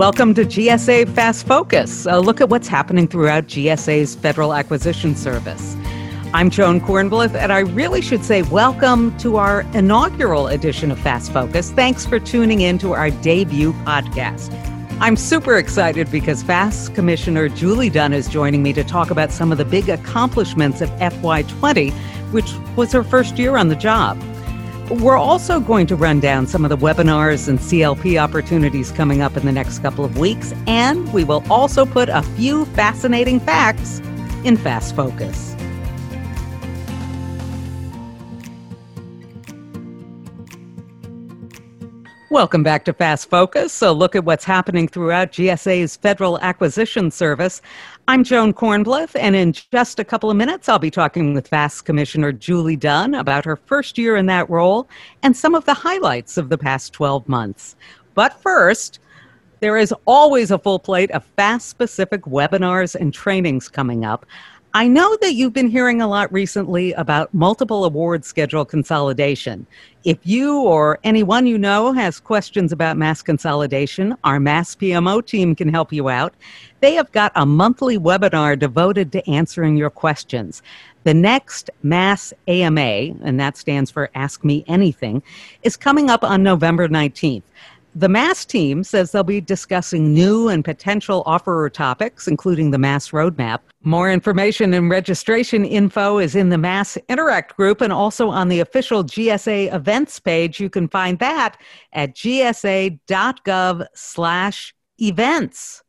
Welcome to GSA FAS Focus, a look at what's happening throughout GSA's Federal Acquisition Service. I'm Joan Kornblith, and I really should say welcome to our inaugural edition of FAS Focus. Thanks for tuning in to our debut podcast. I'm super excited because FAS Commissioner Julie Dunne is joining me to talk about some of the big accomplishments of FY20, which was her first year on the job. We're also going to run down some of the webinars and CLP opportunities coming up in the next couple of weeks, and we will also put a few fascinating facts in FAS Focus. Welcome back to FAS Focus. So, look at what's happening throughout GSA's Federal Acquisition Service. I'm Joan Kornblith, and in just a couple of minutes, I'll be talking with FAS Commissioner Julie Dunne about her first year in that role and some of the highlights of the past 12 months. But first, there is always a full plate of FAS specific webinars and trainings coming up. I know that you've been hearing a lot recently about multiple award schedule consolidation. If you or anyone you know has questions about MAS consolidation, our MAS PMO team can help you out. They have got a monthly webinar devoted to answering your questions. The next MAS AMA, and that stands for Ask Me Anything, is coming up on November 19th. The MAS team says they'll be discussing new and potential offerer topics, including the MAS roadmap. More information and registration info is in the MAS Interact group and also on the official GSA events page. You can find that at gsa.gov slash events.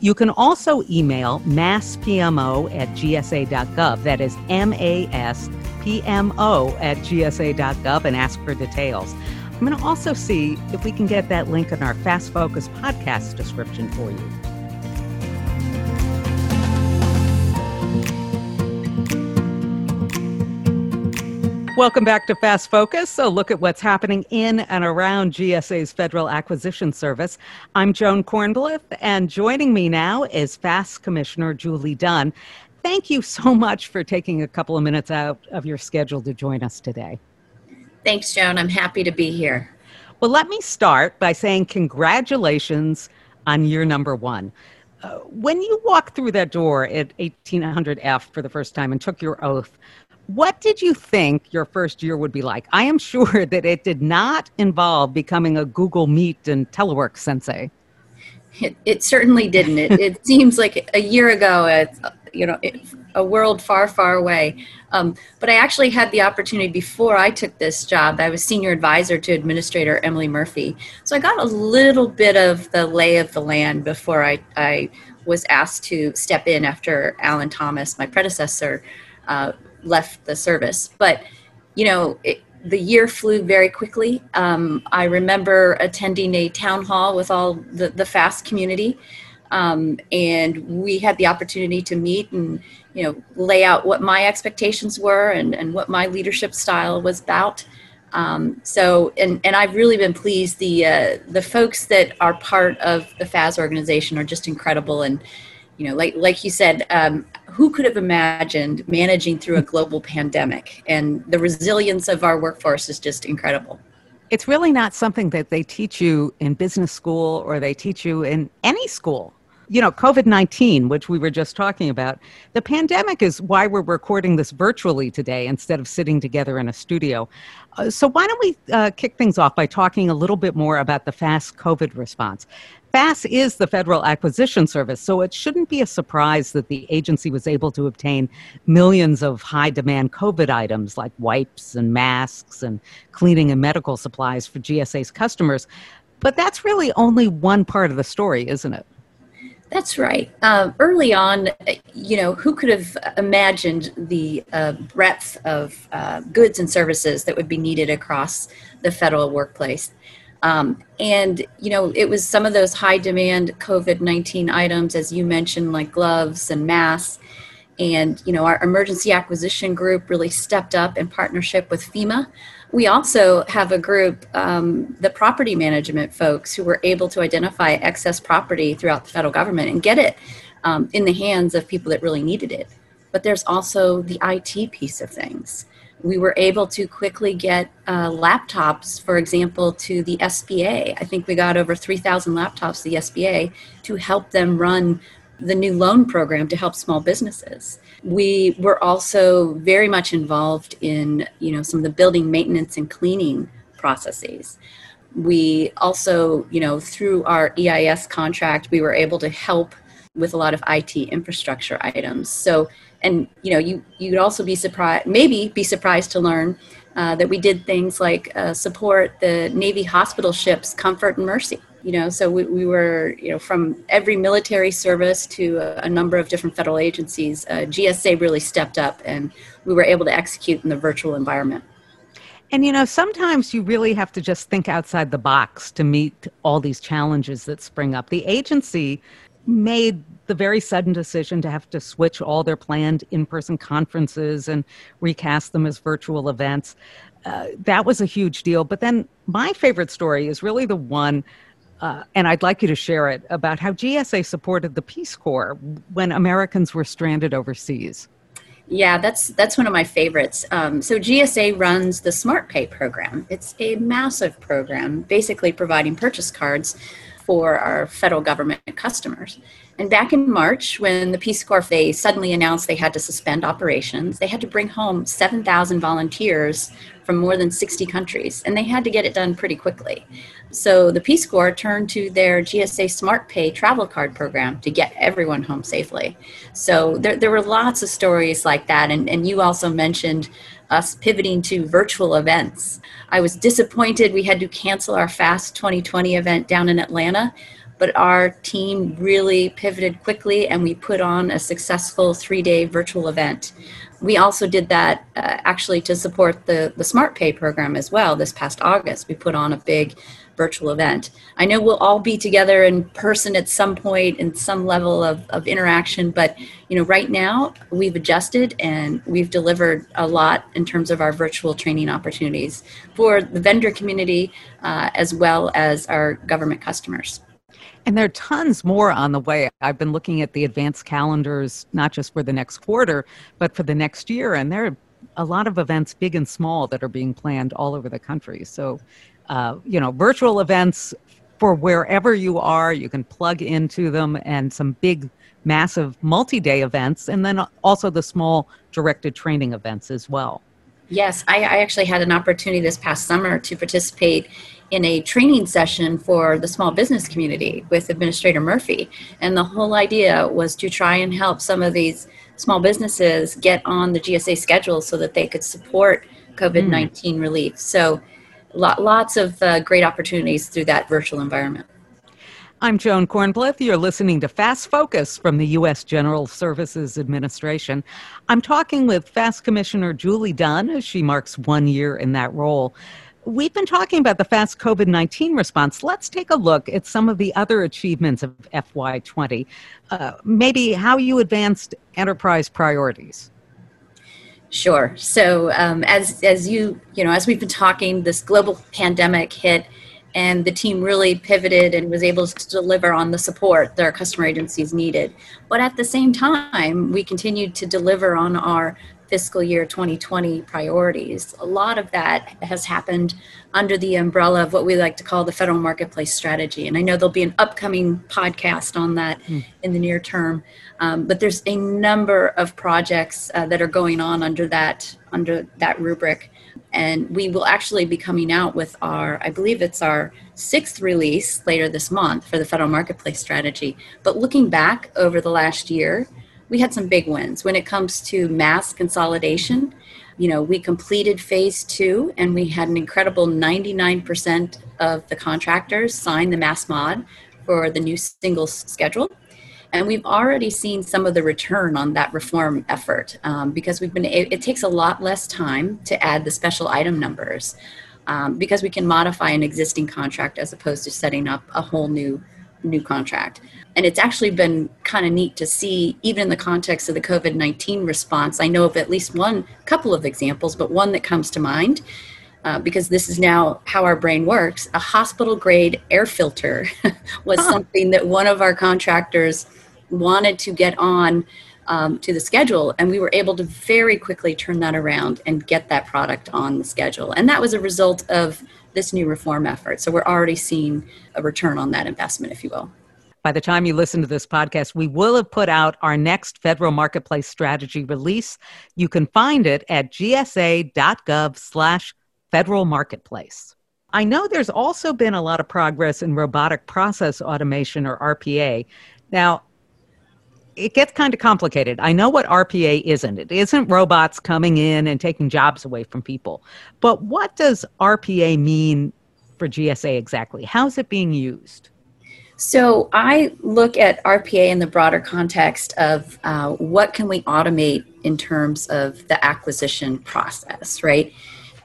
You can also email maspmo at gsa.gov. That is M A S P M O at gsa.gov and ask for details. I'm going to also see if we can get that link in our FAS Focus podcast description for you. Welcome back to FAS Focus. A look at what's happening in and around GSA's Federal Acquisition Service. I'm Joan Kornblith, and joining me now is FAS Commissioner Julie Dunne. Thank you so much for taking a couple of minutes out of your schedule to join us today. Thanks, Joan. I'm happy to be here. Well, let me start by saying congratulations on year number one. Uh, when you walked through that door at 1800F for the first time and took your oath, what did you think your first year would be like? I am sure that it did not involve becoming a Google Meet and telework sensei. It, it certainly didn't. It, it seems like a year ago, uh, you know, it, a world far, far away. Um, but I actually had the opportunity before I took this job. I was senior advisor to Administrator Emily Murphy. So I got a little bit of the lay of the land before I, I was asked to step in after Alan Thomas, my predecessor, uh, left the service. But, you know, it, the year flew very quickly. Um, I remember attending a town hall with all the, the FAS community. Um, and we had the opportunity to meet and you know lay out what my expectations were and, and what my leadership style was about um, so and, and I've really been pleased the uh, the folks that are part of the FAS organization are just incredible and you know like like you said um, who could have imagined managing through a global pandemic and the resilience of our workforce is just incredible it's really not something that they teach you in business school or they teach you in any school you know, COVID 19, which we were just talking about, the pandemic is why we're recording this virtually today instead of sitting together in a studio. Uh, so, why don't we uh, kick things off by talking a little bit more about the FAS COVID response? FAS is the Federal Acquisition Service, so it shouldn't be a surprise that the agency was able to obtain millions of high demand COVID items like wipes and masks and cleaning and medical supplies for GSA's customers. But that's really only one part of the story, isn't it? That's right. Uh, early on, you know, who could have imagined the uh, breadth of uh, goods and services that would be needed across the federal workplace? Um, and, you know, it was some of those high demand COVID 19 items, as you mentioned, like gloves and masks. And, you know, our emergency acquisition group really stepped up in partnership with FEMA we also have a group, um, the property management folks, who were able to identify excess property throughout the federal government and get it um, in the hands of people that really needed it. But there's also the IT piece of things. We were able to quickly get uh, laptops, for example, to the SBA. I think we got over 3,000 laptops to the SBA to help them run the new loan program to help small businesses. We were also very much involved in, you know, some of the building maintenance and cleaning processes. We also, you know, through our EIS contract, we were able to help with a lot of IT infrastructure items. So and you know you you'd also be surprised maybe be surprised to learn uh, that we did things like uh, support the navy hospital ships comfort and mercy you know so we, we were you know from every military service to a, a number of different federal agencies uh, gsa really stepped up and we were able to execute in the virtual environment and you know, sometimes you really have to just think outside the box to meet all these challenges that spring up. The agency made the very sudden decision to have to switch all their planned in person conferences and recast them as virtual events. Uh, that was a huge deal. But then my favorite story is really the one, uh, and I'd like you to share it, about how GSA supported the Peace Corps when Americans were stranded overseas. Yeah, that's that's one of my favorites. Um, so GSA runs the Smart Pay program. It's a massive program, basically providing purchase cards for our federal government customers. And back in March, when the Peace Corps they suddenly announced they had to suspend operations, they had to bring home 7,000 volunteers from more than 60 countries, and they had to get it done pretty quickly. So the Peace Corps turned to their GSA Smart Pay travel card program to get everyone home safely. So there, there were lots of stories like that, and, and you also mentioned us pivoting to virtual events. I was disappointed we had to cancel our Fast 2020 event down in Atlanta, but our team really pivoted quickly and we put on a successful three day virtual event. We also did that uh, actually to support the, the Smart Pay program as well this past August. We put on a big virtual event. I know we'll all be together in person at some point in some level of, of interaction, but you know, right now we've adjusted and we've delivered a lot in terms of our virtual training opportunities for the vendor community uh, as well as our government customers. And there are tons more on the way. I've been looking at the advanced calendars, not just for the next quarter, but for the next year. And there are a lot of events, big and small, that are being planned all over the country. So uh, you know, virtual events for wherever you are. You can plug into them and some big, massive multi day events, and then also the small directed training events as well. Yes, I, I, actually had an opportunity this past summer to participate in a training session for the small business community with Administrator Murphy. And the whole idea was to try and help some of these small businesses get on the GSA schedule so that they could support COVID 19 mm. relief. So lots of uh, great opportunities through that virtual environment. I'm Joan Kornblith. You're listening to FAS Focus from the U.S. General Services Administration. I'm talking with FAS Commissioner Julie Dunne as she marks one year in that role. We've been talking about the FAS COVID 19 response. Let's take a look at some of the other achievements of FY20. Uh, maybe how you advanced enterprise priorities. Sure. So um, as as you you know as we've been talking, this global pandemic hit, and the team really pivoted and was able to deliver on the support that our customer agencies needed. But at the same time, we continued to deliver on our fiscal year 2020 priorities. A lot of that has happened under the umbrella of what we like to call the federal marketplace strategy. And I know there'll be an upcoming podcast on that mm. in the near term. Um, but there's a number of projects uh, that are going on under that under that rubric. And we will actually be coming out with our, I believe it's our sixth release later this month for the federal marketplace strategy. But looking back over the last year, we had some big wins when it comes to MAS consolidation. You know, we completed phase two and we had an incredible 99% of the contractors sign the MAS mod for the new single schedule. And we've already seen some of the return on that reform effort um, because we've been, it, it, takes a lot less time to add the special item numbers um, because we can modify an existing contract as opposed to setting up a whole new new contract. And it's actually been kind of neat to see, even in the context of the COVID 19 response. I know of at least one couple of examples, but one that comes to mind. Uh, because this is now how our brain works, a hospital grade air filter was something that one of our contractors wanted to get on um, to the schedule, and we were able to very quickly turn that around and get that product on the schedule. And that was a result of this new reform effort. So we're already seeing a return on that investment, if you will. By the time you listen to this podcast, we will have put out our next federal marketplace strategy release. You can find it at gsa.gov slash federal marketplace. I know there's also been a lot of progress in robotic process automation or RPA. Now, it gets kind of complicated. I know what RPA isn't. It isn't robots coming in and taking jobs away from people. But what does RPA mean for GSA exactly? How's it being used? So I look at RPA in the broader context of uh, what can we automate in terms of the acquisition process, right?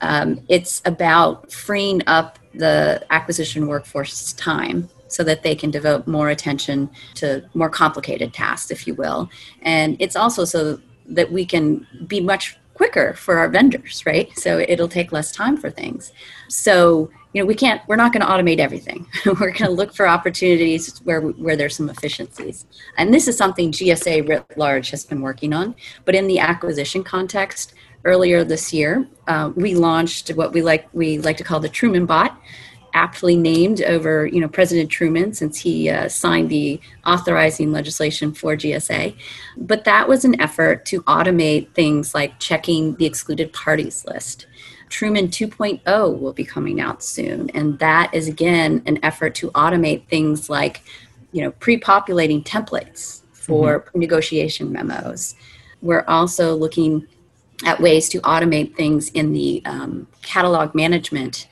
Um, it's about freeing up the acquisition workforce's time so that they can devote more attention to more complicated tasks, if you will. And it's also so that we can be much quicker for our vendors, right? So it'll take less time for things. So you know we can't we're not going to automate everything we're going to look for opportunities where where there's some efficiencies and this is something gsa writ large has been working on but in the acquisition context earlier this year uh, we launched what we like we like to call the truman bot aptly named over you know President Truman since he uh, signed the authorizing legislation for GSA. But that was an effort to automate things like checking the excluded parties list. Truman 2.0 will be coming out soon, and that is again an effort to automate things like you know pre-populating templates for mm-hmm. negotiation memos. We're also looking at ways to automate things in the um, catalog management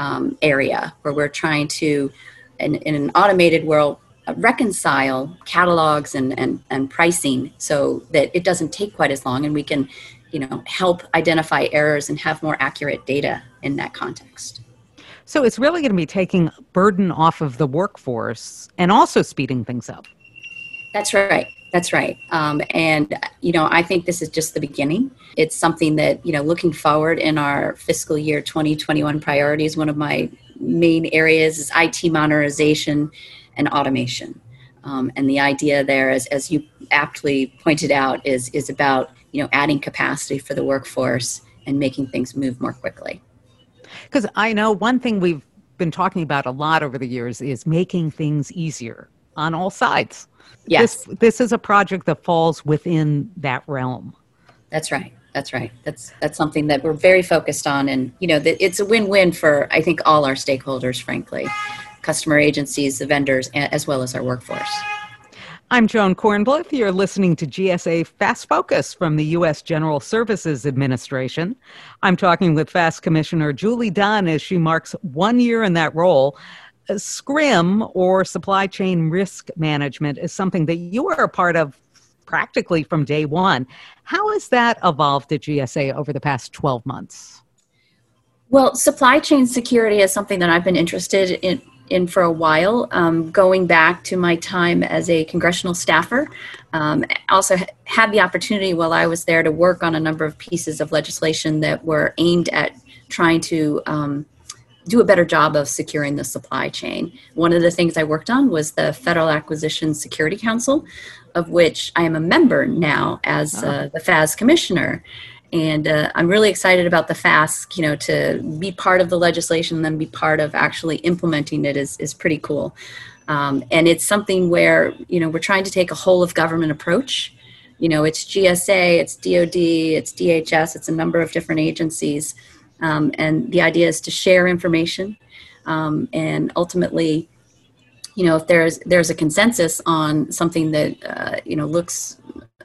um, area where we're trying to, in, in an automated world, uh, reconcile catalogs and, and, and pricing so that it doesn't take quite as long and we can you know help identify errors and have more accurate data in that context. So it's really going to be taking burden off of the workforce and also speeding things up. That's right that's right. Um, and, you know, I think this is just the beginning. It's something that, you know, looking forward in our fiscal year 2021 priorities, one of my main areas is IT modernization and automation. Um, and the idea there, is, as you aptly pointed out, is, is about, you know, adding capacity for the workforce and making things move more quickly. Because I know one thing we've been talking about a lot over the years is making things easier on all sides. Yes. This, this is a project that falls within that realm. That's right. That's right. That's that's something that we're very focused on, and you know, that it's a win-win for I think all our stakeholders, frankly, customer agencies, the vendors, as well as our workforce. I'm Joan Kornbluth. You're listening to GSA FAS Focus from the U.S. General Services Administration. I'm talking with FAS Commissioner Julie Dunne as she marks one year in that role. SCRM or supply chain risk management is something that you were a part of practically from day one. How has that evolved at GSA over the past 12 months? Well, supply chain security is something that I've been interested in, in for a while, um, going back to my time as a congressional staffer. Um, also had the opportunity while I was there to work on a number of pieces of legislation that were aimed at trying to um, do a better job of securing the supply chain. One of the things I worked on was the Federal Acquisition Security Council, of which I am a member now as uh, the FAS commissioner. And uh, I'm really excited about the FASC, you know, to be part of the legislation and then be part of actually implementing it is, is pretty cool. Um, and it's something where, you know, we're trying to take a whole of government approach. You know, it's GSA, it's DOD, it's DHS, it's a number of different agencies um, and the idea is to share information um, and ultimately, you know, if there's there's a consensus on something that uh, you know looks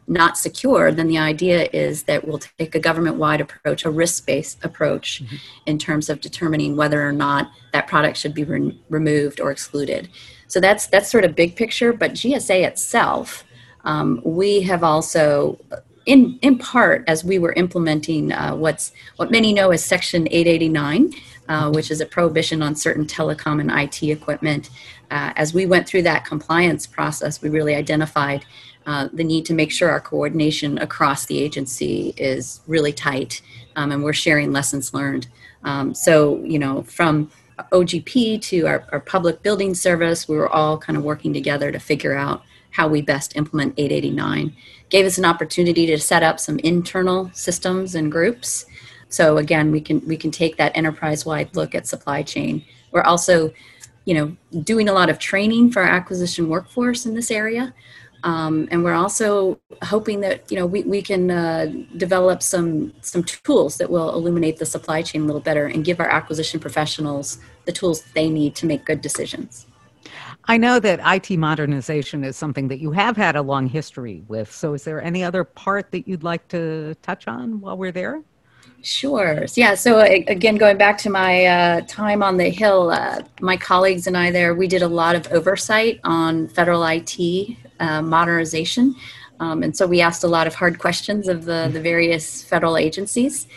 not secure, then the idea is that we'll take a government-wide approach, a risk-based approach, mm-hmm. in terms of determining whether or not that product should be re- removed or excluded. So that's that's sort of big picture. But GSA itself, um, we have also in in part as we were implementing uh, what's what many know as Section 889, uh, which is a prohibition on certain telecom and IT equipment. Uh, as we went through that compliance process, we really identified uh, the need to make sure our coordination across the agency is really tight, um, and we're sharing lessons learned. Um, so you know from OGP to our, our public building service, we were all kind of working together to figure out how we best implement 889. Gave us an opportunity to set up some internal systems and groups. So again, we can we can take that enterprise-wide look at supply chain. We're also, you know, doing a lot of training for our acquisition workforce in this area. Um, and we're also hoping that you know we, we can uh, develop some some tools that will illuminate the supply chain a little better and give our acquisition professionals the tools they need to make good decisions. I know that IT modernization is something that you have had a long history with. So, is there any other part that you'd like to touch on while we're there? Sure. Yeah. So again, going back to my uh, time on the Hill, uh, my colleagues and I there, we did a lot of oversight on federal IT uh, modernization. Um, and so we asked a lot of hard questions of the, the various federal agencies.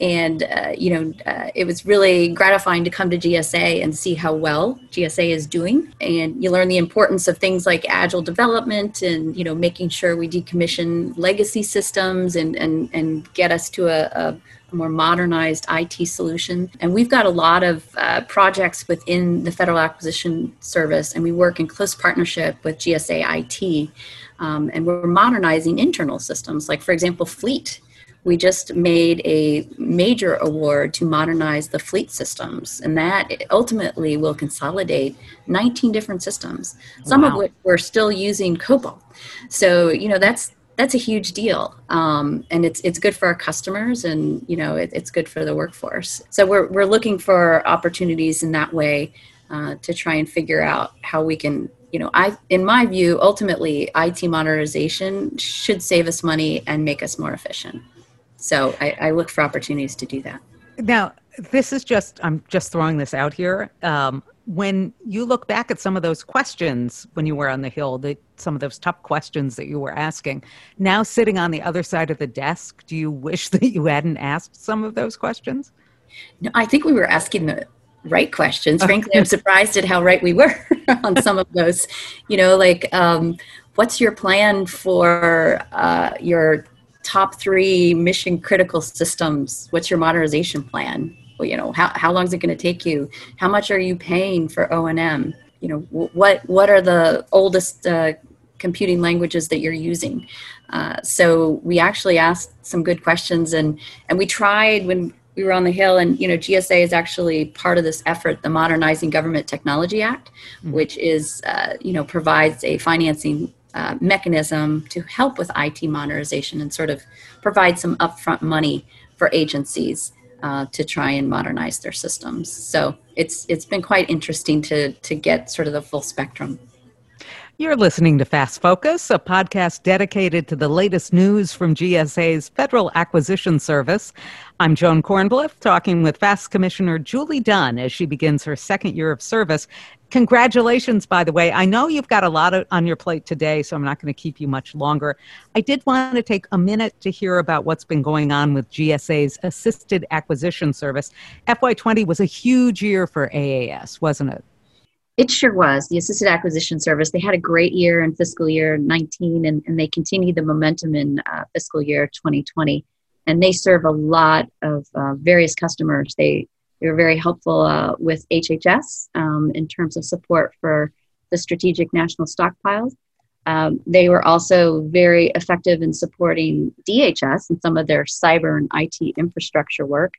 And, uh, you know, uh, it was really gratifying to come to GSA and see how well GSA is doing. And you learn the importance of things like agile development and, you know, making sure we decommission legacy systems and, and, and get us to a, a a more modernized IT solution. And we've got a lot of uh, projects within the Federal Acquisition Service, and we work in close partnership with GSA IT. Um, and we're modernizing internal systems, like, for example, Fleet. We just made a major award to modernize the fleet systems, and that ultimately will consolidate 19 different systems, some wow. of which we're still using COBOL. So, you know, that's that's a huge deal. Um, and it's it's good for our customers and you know it, it's good for the workforce. So we're, we're looking for opportunities in that way uh, to try and figure out how we can you know i in my view ultimately it modernization should save us money and make us more efficient. So i, I look for opportunities to do that. Now this is just i'm just throwing this out here. Um, when you look back at some of those questions when you were on the hill, the, some of those tough questions that you were asking, now sitting on the other side of the desk, do you wish that you hadn't asked some of those questions? No, I think we were asking the right questions. Frankly, I'm surprised at how right we were on some of those. You know, like, um, what's your plan for uh, your top three mission critical systems? What's your modernization plan? You know how, how long is it going to take you? How much are you paying for o&m you know what what are the oldest uh, computing languages that you're using? Uh, so we actually asked some good questions and and we tried when we were on the hill and you know gsa is actually part of this effort the modernizing government technology act mm-hmm. which is uh, you know provides a financing uh, mechanism to help with it modernization and sort of provide some upfront money for agencies uh, to try and modernize their systems. So it's it's been quite interesting to to get sort of the full spectrum. You're listening to FAS Focus, a podcast dedicated to the latest news from GSA's Federal Acquisition Service. I'm Joan Kornbluth, talking with FAS Commissioner Julie Dunne as she begins her second year of service Congratulations, by the way. I know you've got a lot on your plate today, so I'm not going to keep you much longer. I did want to take a minute to hear about what's been going on with GSA's Assisted Acquisition Service. FY20 was a huge year for AAS, wasn't it? It sure was. The Assisted Acquisition Service, they had a great year in fiscal year 19, and, and they continued the momentum in uh, fiscal year 2020. And they serve a lot of uh, various customers. They they were very helpful uh, with HHS um, in terms of support for the strategic national stockpiles. Um, they were also very effective in supporting DHS and some of their cyber and IT infrastructure work.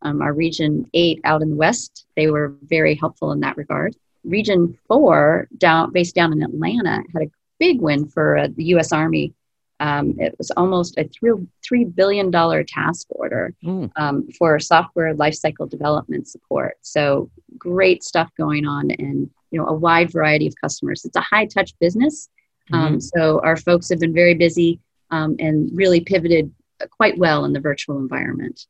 Um, our Region 8 out in the West, they were very helpful in that regard. Region 4, down, based down in Atlanta, had a big win for uh, the U.S. Army um, it was almost a $3 billion task order mm. um, for software lifecycle development support. So great stuff going on and you know a wide variety of customers. It's a high touch business. Um, mm-hmm. so our folks have been very busy um, and really pivoted quite well in the virtual environment.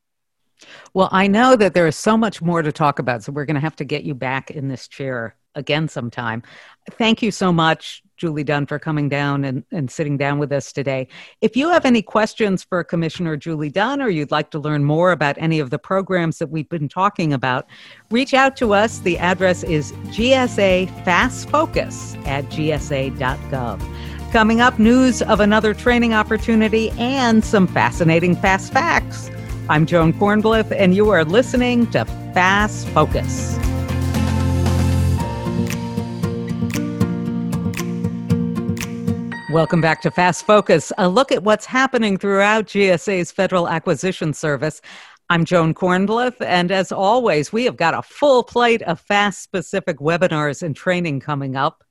Well, I know that there is so much more to talk about, so we're going to have to get you back in this chair again sometime. Thank you so much, Julie Dunne, for coming down and, and sitting down with us today. If you have any questions for Commissioner Julie Dunne or you'd like to learn more about any of the programs that we've been talking about, reach out to us. The address is GSA FAS Focus at gsa.gov. Coming up, news of another training opportunity and some fascinating fast facts. I'm Joan Kornbluth, and you are listening to FAS Focus. Welcome back to FAS Focus, a look at what's happening throughout GSA's Federal Acquisition Service. I'm Joan Kornbluth, and as always, we have got a full plate of FAS specific webinars and training coming up.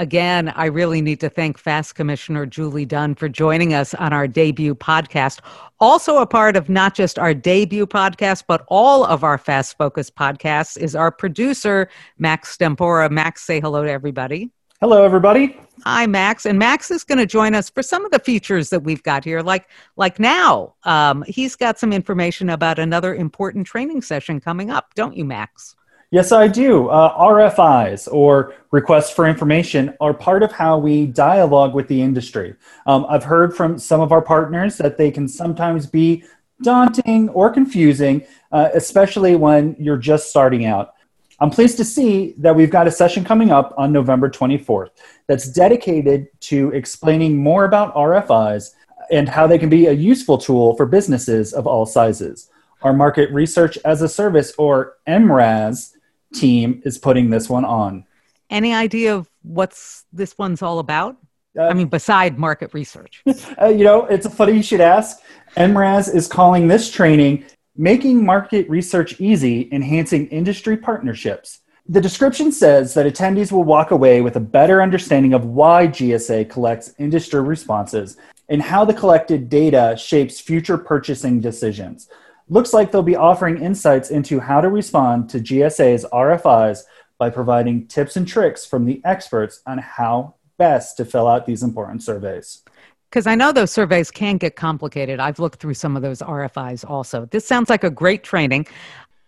Again, I really need to thank FAS Commissioner Julie Dunne for joining us on our debut podcast. Also, a part of not just our debut podcast, but all of our FAS Focus podcasts is our producer, Max Stempora. Max, say hello to everybody. Hello, everybody. Hi, Max. And Max is going to join us for some of the features that we've got here. Like, like now, um, he's got some information about another important training session coming up, don't you, Max? Yes, I do. Uh, RFIs or requests for information are part of how we dialogue with the industry. Um, I've heard from some of our partners that they can sometimes be daunting or confusing, uh, especially when you're just starting out. I'm pleased to see that we've got a session coming up on November 24th that's dedicated to explaining more about RFIs and how they can be a useful tool for businesses of all sizes. Our Market Research as a Service, or MRAS, team is putting this one on. Any idea of what's this one's all about? Uh, I mean, beside market research. uh, you know, it's funny you should ask. MRAS is calling this training Making market research easy, enhancing industry partnerships. The description says that attendees will walk away with a better understanding of why GSA collects industry responses and how the collected data shapes future purchasing decisions. Looks like they'll be offering insights into how to respond to GSA's RFIs by providing tips and tricks from the experts on how best to fill out these important surveys. Because I know those surveys can get complicated. I've looked through some of those RFIs also. This sounds like a great training.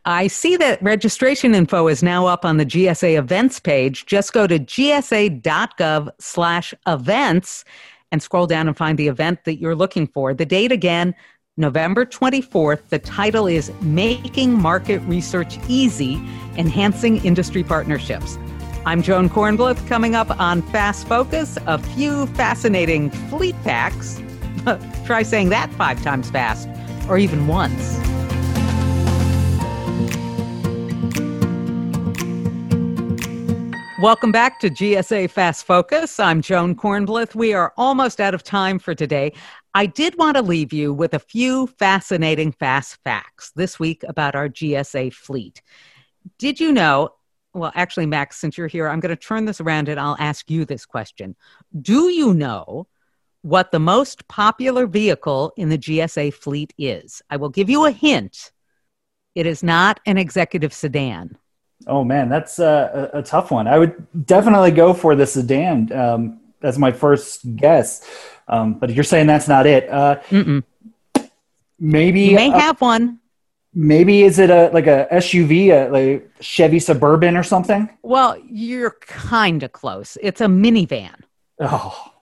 I see that registration info is now up on the GSA events page. Just go to gsa.gov slash events and scroll down and find the event that you're looking for. The date again, November 24th. The title is Making Market Research Easy, Enhancing Industry Partnerships. I'm Joan Kornbluth. Coming up on FAS Focus, a few fascinating fleet facts. Try saying that five times fast, or even once. Welcome back to GSA FAS Focus. I'm Joan Kornbluth. We are almost out of time for today. I did want to leave you with a few fascinating fast facts this week about our GSA fleet. Did you know well, actually, Max, since you're here, I'm going to turn this around and I'll ask you this question. Do you know what the most popular vehicle in the GSA fleet is? I will give you a hint. It is not an executive sedan. Oh, man, that's a, a tough one. I would definitely go for the sedan um, as my first guess. Um, but you're saying that's not it. Uh, maybe. You may have one. Maybe is it a like a SUV, a like Chevy Suburban or something? Well, you're kind of close. It's a minivan. Oh,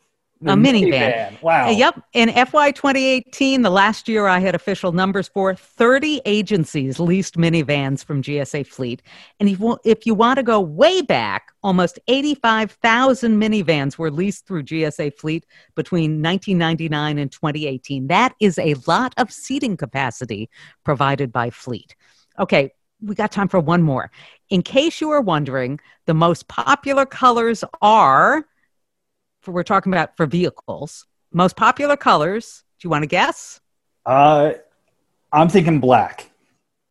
a minivan. minivan. Wow. Yep. In FY 2018, the last year I had official numbers for, 30 agencies leased minivans from GSA Fleet. And if, if you want to go way back, almost 85,000 minivans were leased through GSA Fleet between 1999 and 2018. That is a lot of seating capacity provided by Fleet. Okay, we got time for one more. In case you are wondering, the most popular colors are for we're talking about for vehicles. Most popular colors. Do you want to guess? Uh, I'm thinking black.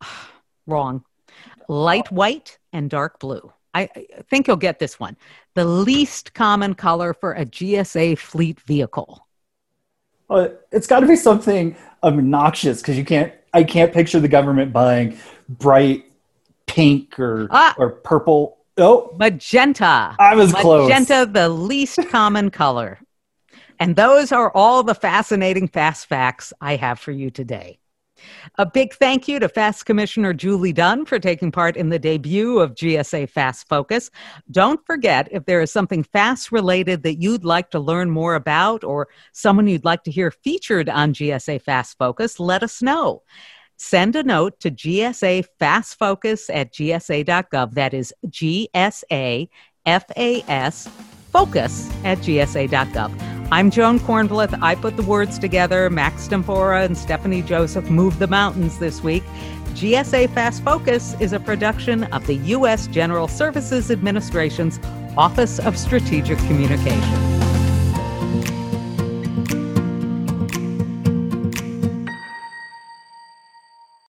Wrong. Light white and dark blue. I, I think you'll get this one. The least common color for a GSA fleet vehicle. Uh, it's got to be something obnoxious because you can't. I can't picture the government buying bright pink or ah. or purple Oh, magenta. I was magenta, close. Magenta, the least common color. And those are all the fascinating FAS facts I have for you today. A big thank you to FAS Commissioner Julie Dunne for taking part in the debut of GSA FAS Focus. Don't forget, if there is something fast related that you'd like to learn more about or someone you'd like to hear featured on GSA FAS Focus, let us know send a note to GSA FAS Focus at gsa.gov. That is GSA FAS Focus at gsa.gov. I'm Joan Kornbluth. I put the words together. Max Stempora and Stephanie Joseph moved the mountains this week. GSA Fast Focus is a production of the U.S. General Services Administration's Office of Strategic Communications.